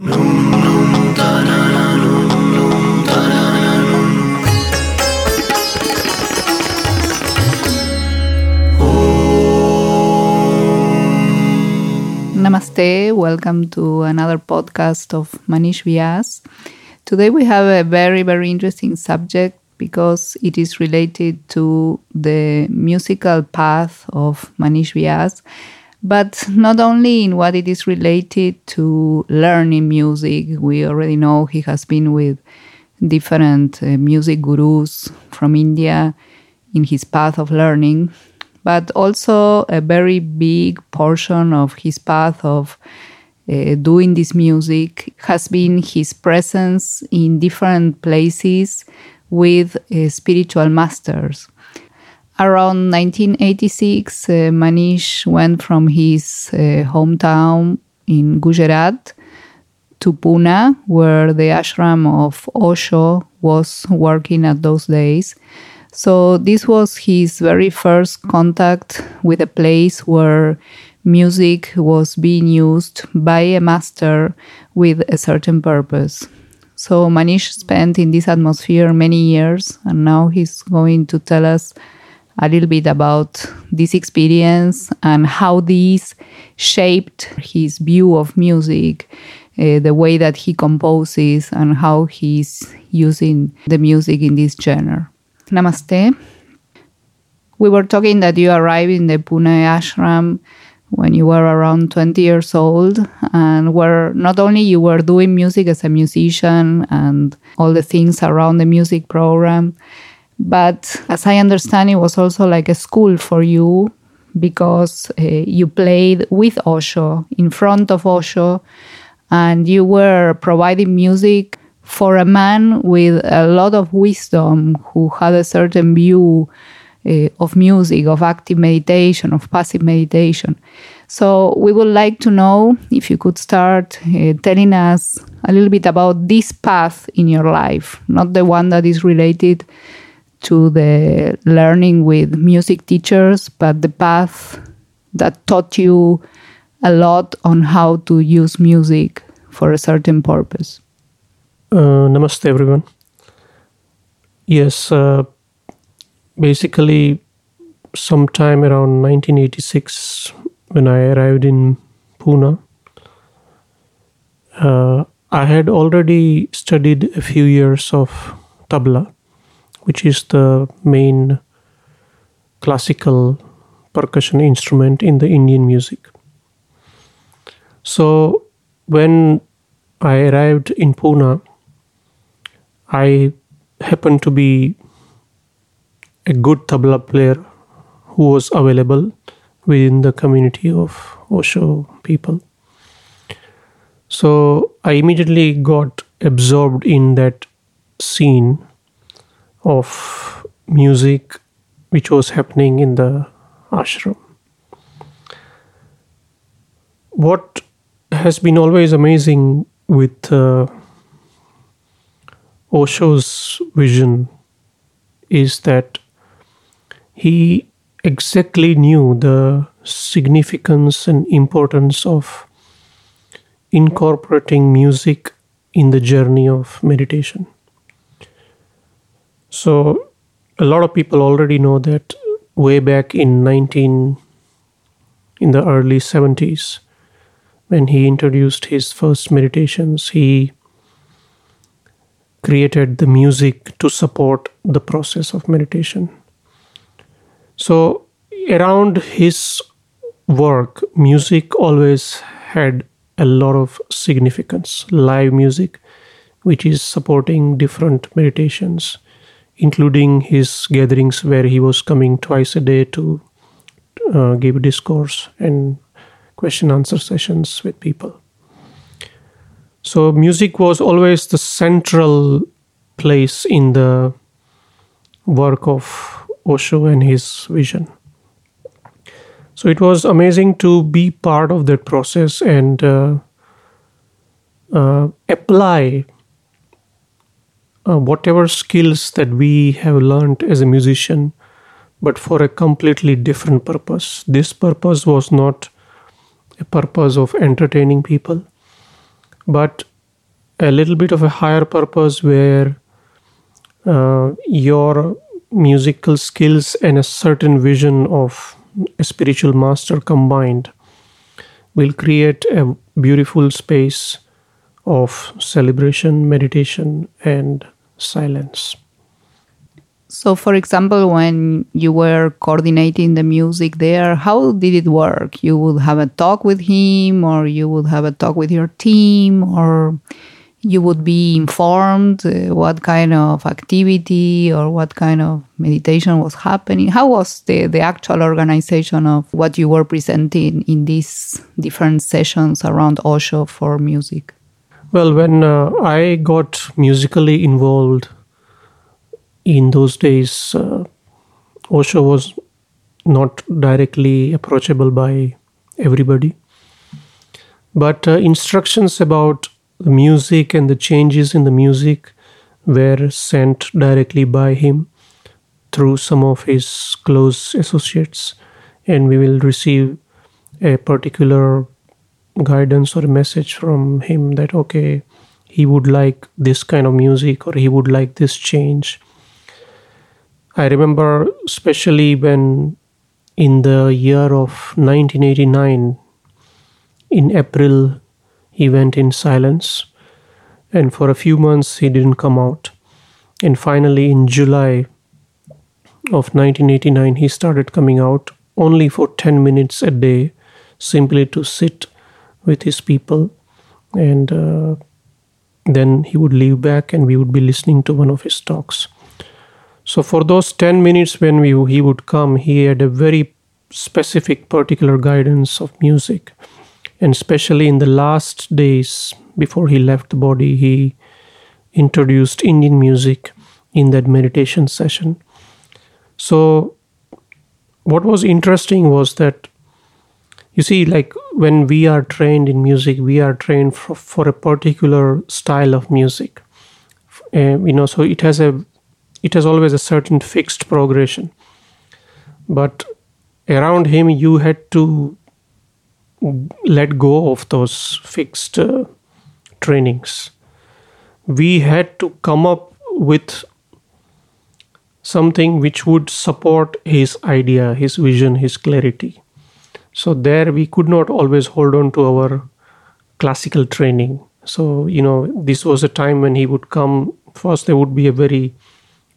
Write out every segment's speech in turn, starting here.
Namaste, welcome to another podcast of Manish Vyas. Today we have a very, very interesting subject because it is related to the musical path of Manish Vyas, but not only in what it is related to learning music. We already know he has been with different uh, music gurus from India in his path of learning, but also a very big portion of his path of uh, doing this music has been his presence in different places with uh, spiritual masters. Around 1986, uh, Manish went from his uh, hometown in Gujarat to Pune, where the ashram of Osho was working at those days. So, this was his very first contact with a place where music was being used by a master with a certain purpose. So, Manish spent in this atmosphere many years, and now he's going to tell us a little bit about this experience and how this shaped his view of music, uh, the way that he composes, and how he's using the music in this genre. Namaste. We were talking that you arrived in the Pune ashram when you were around 20 years old and where not only you were doing music as a musician and all the things around the music program but as i understand it was also like a school for you because uh, you played with osho in front of osho and you were providing music for a man with a lot of wisdom who had a certain view uh, of music, of active meditation, of passive meditation. So, we would like to know if you could start uh, telling us a little bit about this path in your life, not the one that is related to the learning with music teachers, but the path that taught you a lot on how to use music for a certain purpose. Uh, namaste, everyone. Yes, uh, basically, sometime around 1986, when I arrived in Pune, uh, I had already studied a few years of tabla, which is the main classical percussion instrument in the Indian music. So, when I arrived in Pune, I happened to be a good tabla player who was available within the community of Osho people. So I immediately got absorbed in that scene of music which was happening in the ashram. What has been always amazing with uh, Osho's vision is that he exactly knew the significance and importance of incorporating music in the journey of meditation. So, a lot of people already know that way back in 19 in the early 70s when he introduced his first meditations he created the music to support the process of meditation. So, around his work, music always had a lot of significance. Live music, which is supporting different meditations, including his gatherings where he was coming twice a day to uh, give discourse and question answer sessions with people. So, music was always the central place in the work of Osho and his vision. So, it was amazing to be part of that process and uh, uh, apply uh, whatever skills that we have learned as a musician, but for a completely different purpose. This purpose was not a purpose of entertaining people but a little bit of a higher purpose where uh, your musical skills and a certain vision of a spiritual master combined will create a beautiful space of celebration, meditation, and silence. So, for example, when you were coordinating the music there, how did it work? You would have a talk with him, or you would have a talk with your team, or you would be informed uh, what kind of activity or what kind of meditation was happening. How was the, the actual organization of what you were presenting in these different sessions around Osho for music? Well, when uh, I got musically involved in those days, uh, Osho was not directly approachable by everybody. But uh, instructions about the music and the changes in the music were sent directly by him through some of his close associates, and we will receive a particular guidance or a message from him that okay he would like this kind of music or he would like this change I remember, especially when in the year of 1989, in April, he went in silence, and for a few months he didn't come out. And finally, in July of 1989, he started coming out only for 10 minutes a day, simply to sit with his people. And uh, then he would leave back, and we would be listening to one of his talks. So for those 10 minutes when we, he would come, he had a very specific particular guidance of music. And especially in the last days before he left the body, he introduced Indian music in that meditation session. So what was interesting was that you see like when we are trained in music we are trained for, for a particular style of music. Uh, you know so it has a it has always a certain fixed progression. But around him you had to let go of those fixed uh, trainings. We had to come up with something which would support his idea his vision his clarity so there we could not always hold on to our classical training so you know this was a time when he would come first there would be a very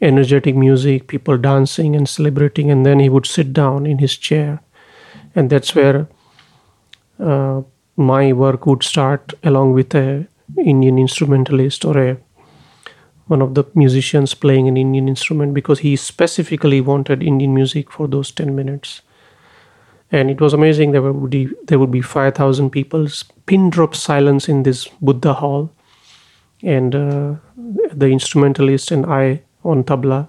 energetic music, people dancing and celebrating, and then he would sit down in his chair. And that's where uh, my work would start along with a Indian instrumentalist or a one of the musicians playing an Indian instrument because he specifically wanted Indian music for those 10 minutes. And it was amazing. There would be, there would be 5,000 people, pin drop silence in this Buddha hall. And uh, the instrumentalist and I on tabla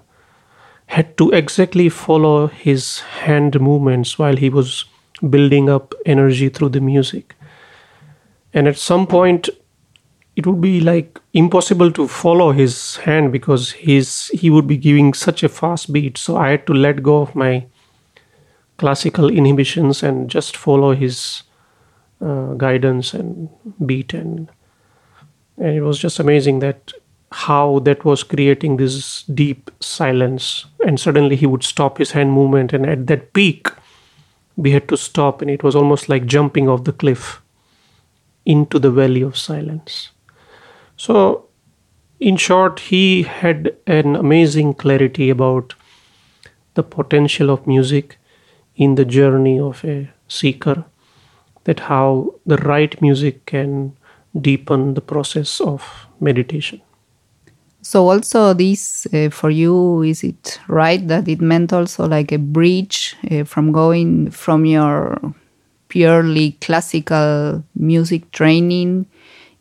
had to exactly follow his hand movements while he was building up energy through the music. And at some point, it would be like impossible to follow his hand because he's he would be giving such a fast beat. So I had to let go of my classical inhibitions and just follow his uh, guidance and beat and and it was just amazing that how that was creating this deep silence and suddenly he would stop his hand movement and at that peak we had to stop and it was almost like jumping off the cliff into the valley of silence. So in short he had an amazing clarity about the potential of music in the journey of a seeker that how the right music can deepen the process of meditation. So also this uh, for you is it right that it meant also like a bridge uh, from going from your purely classical music training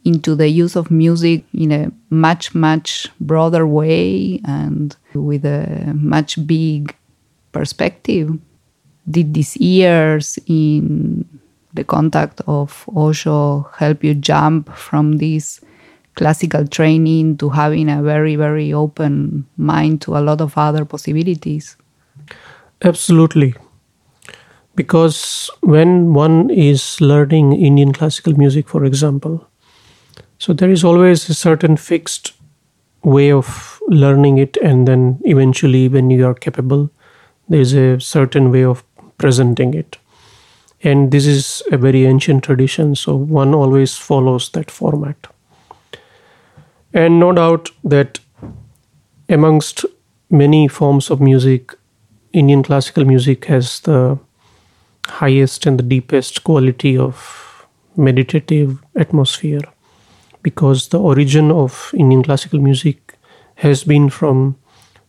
into the use of music in a much much broader way and with a much big perspective did these years in the contact of osho help you jump from this classical training to having a very, very open mind to a lot of other possibilities. Absolutely. Because when one is learning Indian classical music, for example, So there is always a certain fixed way of learning it, and then eventually, when you are capable, there is a certain way of presenting it. And this is a very ancient tradition, so one always follows that format. And no doubt that amongst many forms of music, Indian classical music has the highest and the deepest quality of meditative atmosphere because the origin of Indian classical music has been from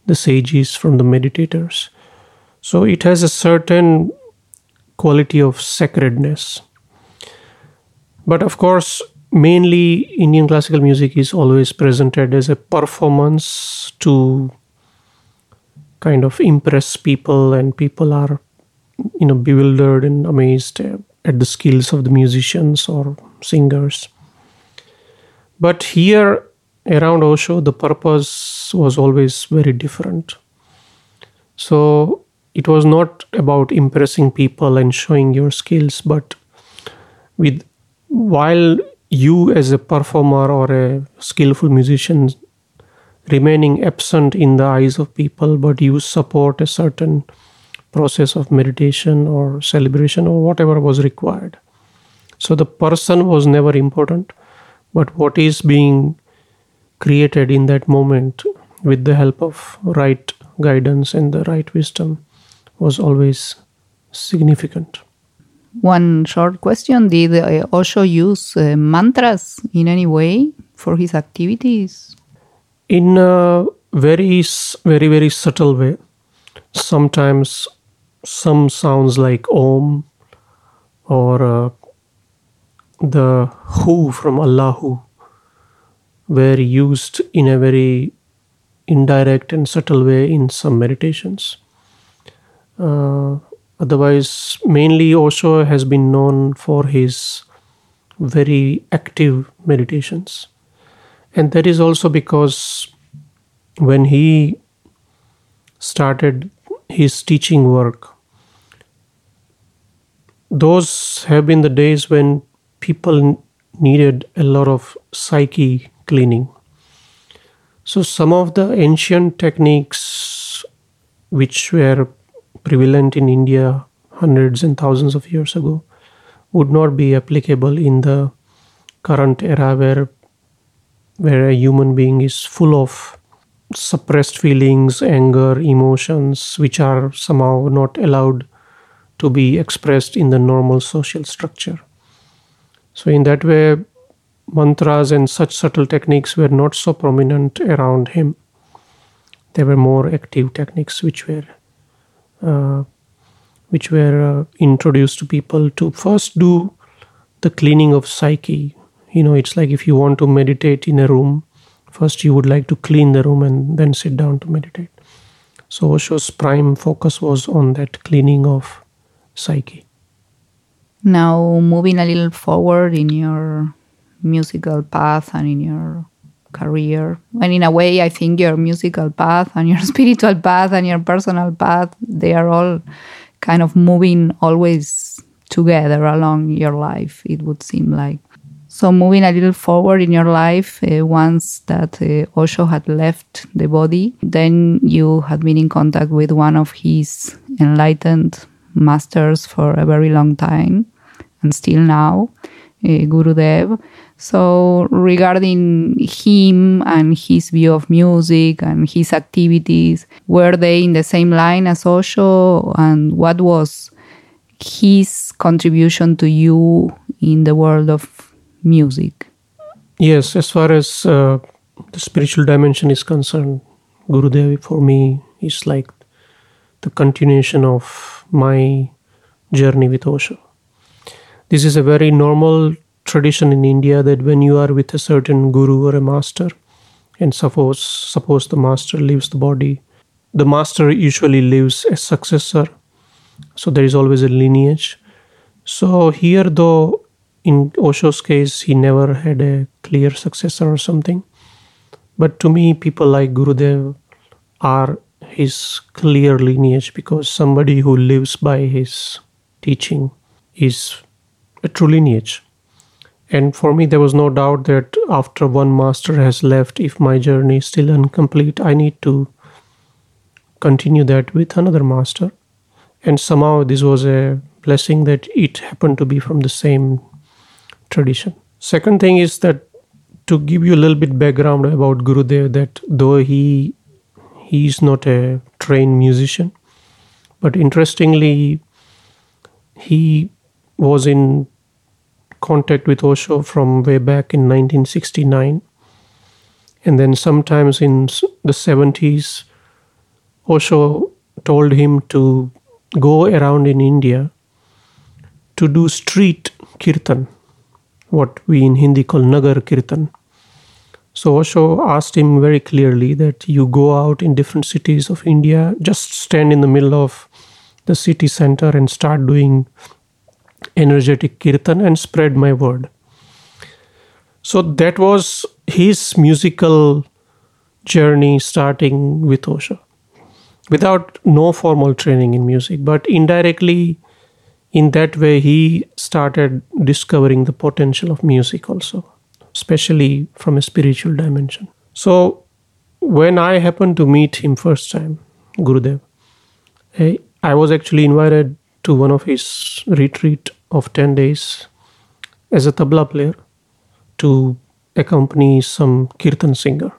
the sages, from the meditators. So it has a certain quality of sacredness. But of course, mainly Indian classical music is always presented as a performance to kind of impress people, and people are, you know, bewildered and amazed at the skills of the musicians or singers. But here around Osho, the purpose was always very different. So it was not about impressing people and showing your skills, but with while you as a performer or a skillful musician remaining absent in the eyes of people, but you support a certain process of meditation or celebration or whatever was required. So the person was never important but what is being created in that moment with the help of right guidance and the right wisdom was always significant. One short question Did uh, Osho use uh, mantras in any way for his activities? In a very, very, very subtle way. Sometimes some sounds like Om or uh, the who from Allahu were used in a very indirect and subtle way in some meditations. Uh, otherwise, mainly Osho has been known for his very active meditations. And that is also because when he started his teaching work, those have been the days when people needed a lot of psyche cleaning. So, some of the ancient techniques which were prevalent in India hundreds and thousands of years ago would not be applicable in the current era where where a human being is full of suppressed feelings, anger, emotions, which are somehow not allowed to be expressed in the normal social structure. So, in that way, mantras and such subtle techniques were not so prominent around him. There were more active techniques which were which were uh, introduced to people to first do the cleaning of psyche. You know, it's like if you want to meditate in a room, first you would like to clean the room and then sit down to meditate. So Osho's prime focus was on that cleaning of psyche. Now, moving a little forward in your musical path and in your career, and in a way, I think your musical path and your spiritual path and your personal path, they are all kind of moving always together along your life, it would seem like. So, moving a little forward in your life, uh, once that uh, Osho had left the body, then you had been in contact with one of his enlightened masters for a very long time and still now, uh, Gurudev. So, regarding him and his view of music and his activities, were they in the same line as Osho? And what was his contribution to you in the world of music? Yes, as far as uh, the spiritual dimension is concerned, Gurudev for me is like the continuation of my journey with Osho. This is a very normal tradition in India that when you are with a certain guru or a master, and suppose suppose the master leaves the body, the master usually leaves a successor. So there is always a lineage. So here, though, in Osho's case, he never had a clear successor or something. But to me, people like Gurudev are his clear lineage because somebody who lives by his teaching is a true lineage. And for me, there was no doubt that after one master has left, if my journey is still incomplete, I need to continue that with another master. And somehow this was a blessing that it happened to be from the same tradition. Second thing is that to give you a little bit background about Gurudev, that though he he is not a trained musician, but interestingly, he was in contact with Osho from way back in 1969. And then sometimes in the 70s, Osho told him to go around in India to do street kirtan, what we in Hindi call Nagar Kirtan. So Osho asked him very clearly that you go out in different cities of India, just stand in the middle of the city center and start doing energetic kirtan and spread my word. So that was his musical journey starting with Osho without no formal training in music, but indirectly in that way he started discovering the potential of music also, especially from a spiritual dimension. So when I happened to meet him first time, Gurudev, I, I was actually invited to one of his retreat of 10 days as a tabla player to accompany some kirtan singer.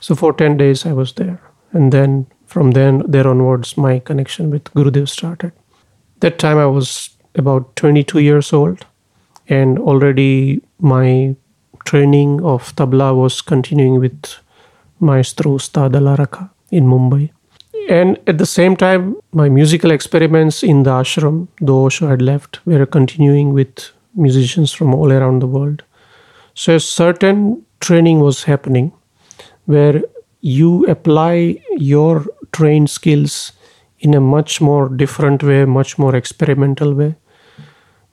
So for 10 days I was there. And then from then there onwards my connection with Gurudev started. That time I was about 22 years old and already my training of tabla was continuing with Maestro Ustad Alla Rakha in Mumbai. And at the same time, my musical experiments in the ashram, though Osho had left, were continuing with musicians from all around the world. So a certain training was happening where you apply your trained skills in a much more different way, much more experimental way,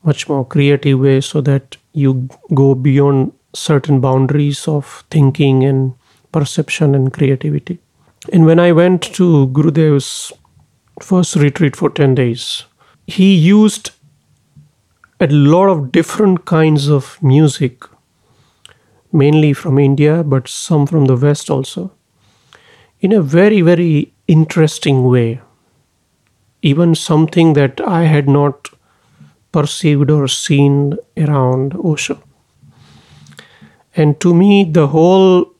much more creative way, so that you go beyond certain boundaries of thinking and perception and creativity. And when I went to Gurudev's first retreat for 10 days, he used a lot of different kinds of music, mainly from India, but some from the West also, in a very, very interesting way. Even something that I had not perceived or seen around Osho. And to me, the whole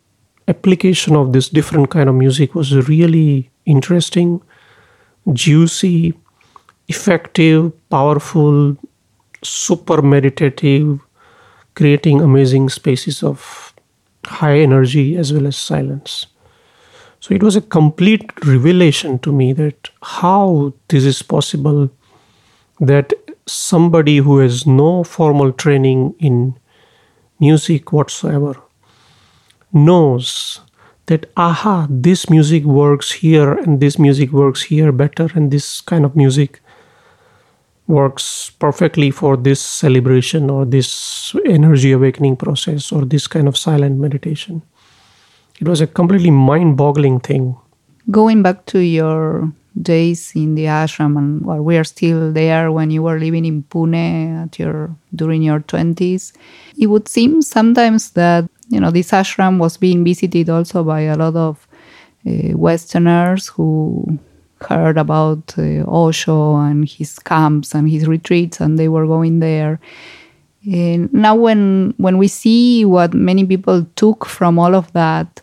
application of this different kind of music was really interesting, juicy, effective, powerful, super meditative, creating amazing spaces of high energy as well as silence. So it was a complete revelation to me that how this is possible that somebody who has no formal training in music whatsoever knows that aha this music works here and this music works here better and this kind of music works perfectly for this celebration or this energy awakening process or this kind of silent meditation. It was a completely mind-boggling thing. Going back to your days in the ashram and while we are still there when you were living in Pune at your during your 20s it would seem sometimes that you know this ashram was being visited also by a lot of uh, westerners who heard about uh, Osho and his camps and his retreats and they were going there and now when when we see what many people took from all of that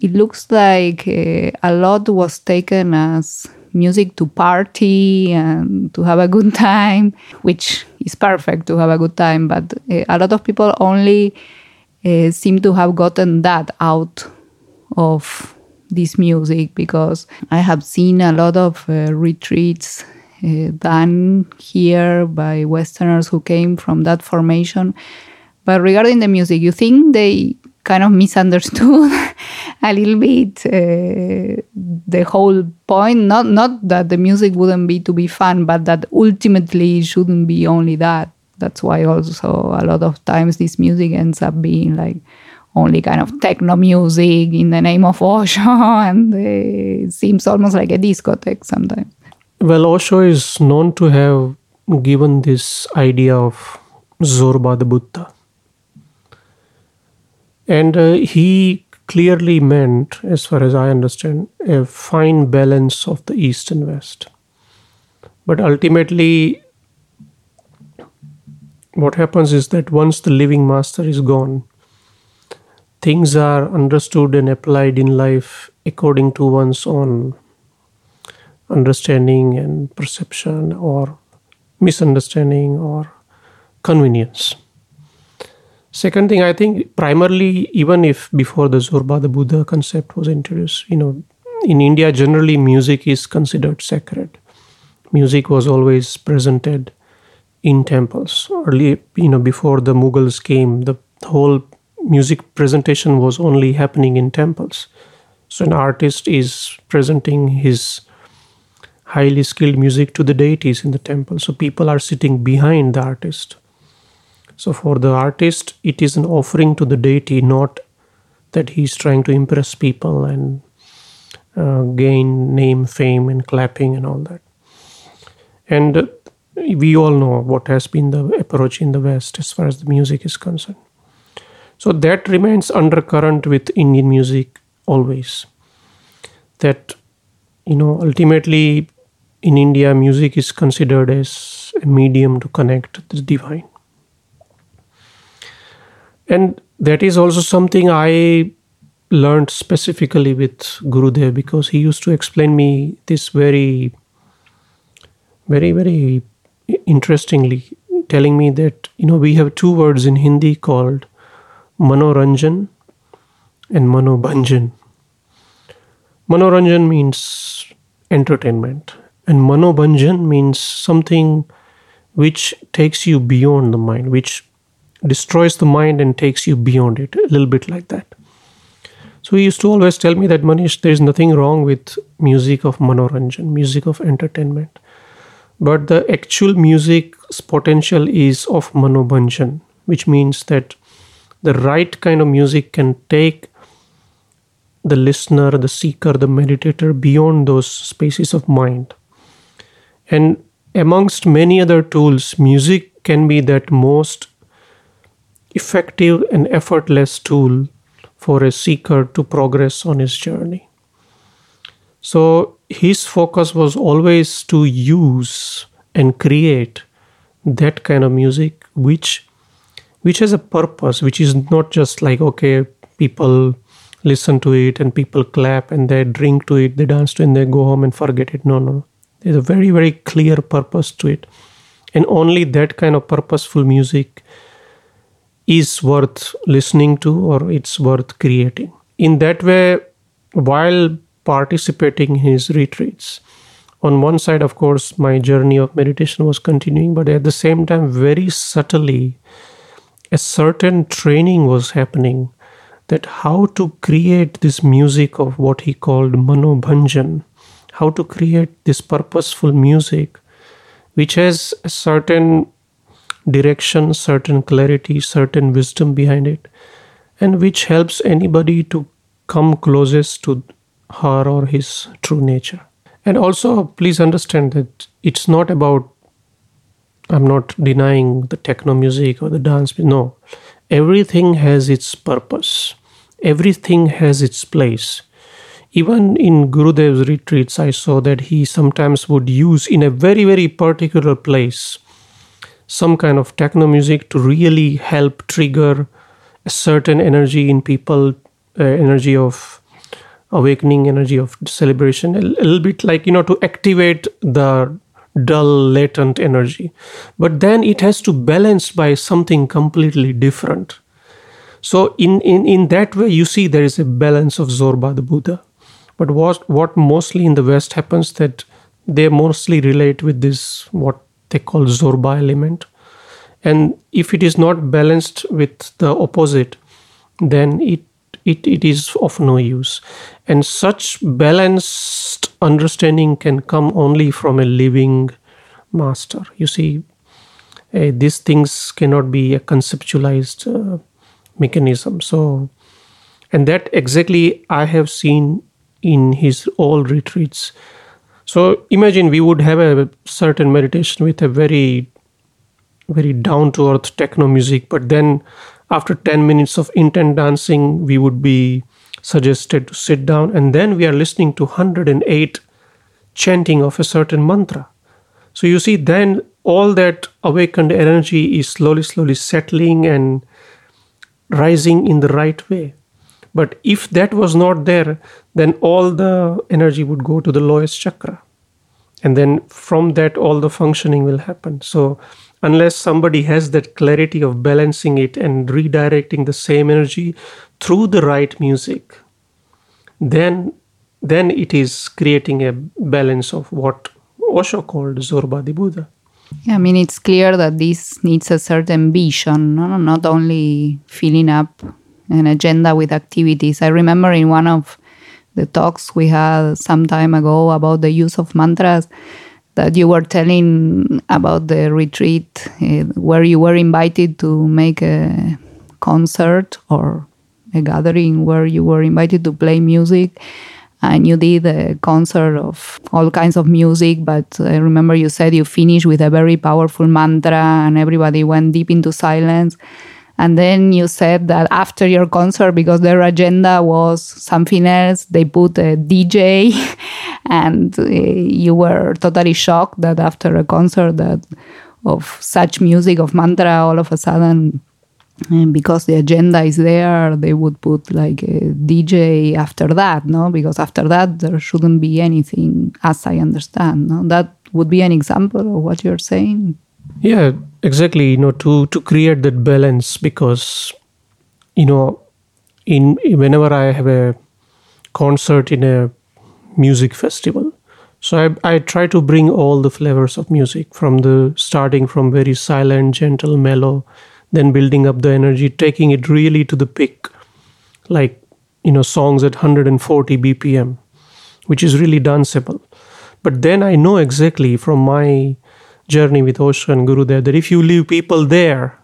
it looks like uh, a lot was taken as music to party and to have a good time, which is perfect to have a good time. But uh, a lot of people only uh, seem to have gotten that out of this music because I have seen a lot of uh, retreats uh, done here by Westerners who came from that formation. But regarding the music, you think they kind of misunderstood a little bit uh, the whole point. Not not that the music wouldn't be to be fun, but that ultimately it shouldn't be only that. That's why also a lot of times this music ends up being like only kind of techno music in the name of Osho, and it seems almost like a discotheque sometimes. Well, Osho is known to have given this idea of Zorba the Buddha And uh, he clearly meant, as far as I understand, a fine balance of the East and West. But ultimately, what happens is that once the living master is gone, things are understood and applied in life according to one's own understanding and perception or misunderstanding or convenience. Second thing, I think primarily, even if before the Zorba, the Buddha concept was introduced, you know, in India, generally music is considered sacred. Music was always presented in temples. Early, you know, before the Mughals came, the whole music presentation was only happening in temples. So an artist is presenting his highly skilled music to the deities in the temple. So people are sitting behind the artist. So for the artist, it is an offering to the deity, not that he's trying to impress people and uh, gain name, fame, and clapping and all that. And we all know what has been the approach in the West as far as the music is concerned. So that remains undercurrent with Indian music always. That, you know, ultimately in India, music is considered as a medium to connect the divine and that is also something i learned specifically with gurudev because he used to explain me this very very very interestingly telling me that you know we have two words in hindi called manoranjan and manobhanjan manoranjan means entertainment and manobhanjan means something which takes you beyond the mind which destroys the mind and takes you beyond it, a little bit like that. So he used to always tell me that Manish, there is nothing wrong with music of manoranjan, music of entertainment. But the actual music's potential is of manobhanjan, which means that the right kind of music can take the listener, the seeker, the meditator beyond those spaces of mind. And amongst many other tools, music can be that most effective and effortless tool for a seeker to progress on his journey. So his focus was always to use and create that kind of music which which has a purpose which is not just like okay people listen to it and people clap and they drink to it they dance to it and they go home and forget it. No no there's a very very clear purpose to it. And only that kind of purposeful music is worth listening to or it's worth creating. In that way, while participating in his retreats, on one side, of course, my journey of meditation was continuing, but at the same time, very subtly, a certain training was happening that how to create this music of what he called manobhanjan, how to create this purposeful music, which has a certain direction, certain clarity, certain wisdom behind it, and which helps anybody to come closest to her or his true nature. And also, please understand that it's not about, I'm not denying the techno music or the dance. No, everything has its purpose, everything has its place. Even in Gurudev's retreats, I saw that he sometimes would use in a very, very particular place some kind of techno music to really help trigger a certain energy in people, uh, energy of awakening, energy of celebration, a, little bit like, you know, to activate the dull, latent energy. But then it has to balance by something completely different. So in, in, in that way, you see there is a balance of Zorba, the Buddha. But what, what mostly in the West happens that they mostly relate with this, what they call Zorba element. And if it is not balanced with the opposite, then it, it, it is of no use. And such balanced understanding can come only from a living master. You see, uh, these things cannot be a conceptualized uh, mechanism. So, and that exactly I have seen in his all retreats so imagine we would have a certain meditation with a very, very down to earth techno music, but then after 10 minutes of intent dancing, we would be suggested to sit down, and then we are listening to 108 chanting of a certain mantra. So you see, then all that awakened energy is slowly, slowly settling and rising in the right way. But if that was not there, then all the energy would go to the lowest chakra. And then from that, all the functioning will happen. So unless somebody has that clarity of balancing it and redirecting the same energy through the right music then then it is creating a balance of what Osho called Zorba di Buddha. Yeah, I mean, it's clear that this needs a certain vision, no? not only filling up an agenda with activities. I remember in one of the talks we had some time ago about the use of mantras, that you were telling about the retreat uh, where you were invited to make a concert or a gathering? Where you were invited to play music? And you did a concert of all kinds of music but i remember you said you finished with a very powerful mantra and everybody went deep into silence and then you said that after your concert, because their agenda was something else, they put a DJ, and uh, you were totally shocked that after a concert that of such music of mantra, all of a sudden, uh, because the agenda is there, they would put like a DJ after that, no? Because after that, there shouldn't be anything, as I understand. No? That would be an example of what you're saying. Yeah, exactly. You know, to to create that balance because, you know, in whenever I have a concert in a music festival, so I I try to bring all the flavors of music from the starting from very silent, gentle, mellow, then building up the energy, taking it really to the peak, like you know songs at 140 BPM, which is really danceable. But then I know exactly from my journey with Osho and Gurudev that if you leave people there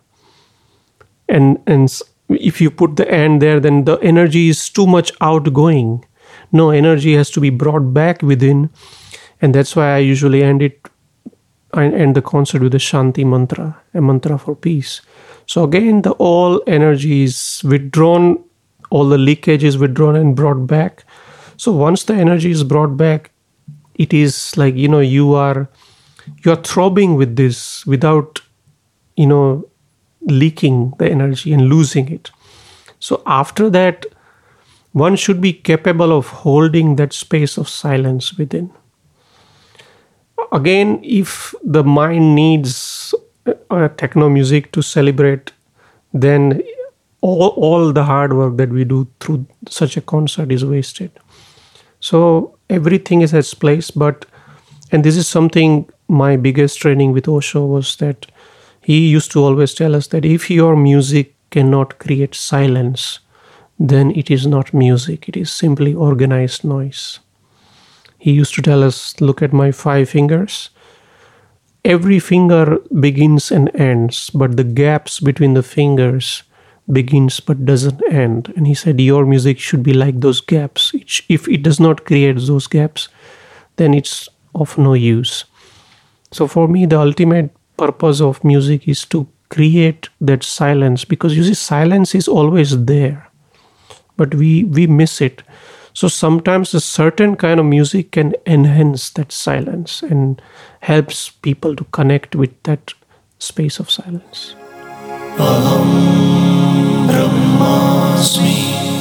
and and if you put the end there then the energy is too much outgoing. No energy has to be brought back within. And that's why i usually end it I end the concert with a shanti mantra a mantra for peace. So again the all energy is withdrawn all the leakage is withdrawn and brought back. So once the energy is brought back it is like you know you are you're throbbing with this without you know leaking the energy and losing it. So after that one should be capable of holding that space of silence within. Again if the mind needs a techno music to celebrate then all, all the hard work that we do through such a concert is wasted. So everything is its place but and this is something my biggest training with Osho was that he used to always tell us that if your music cannot create silence, then it is not music, it is simply organized noise. He used to tell us, Look at my five fingers. Every finger begins and ends, but the gaps between the fingers begins but doesn't end. And he said, Your music should be like those gaps. If it does not create those gaps, then it's of no use. So for me, the ultimate purpose of music is to create that silence because you see, silence is always there, but we we miss it. So sometimes a certain kind of music can enhance that silence and helps people to connect with that space of silence. Aham Brahmasmi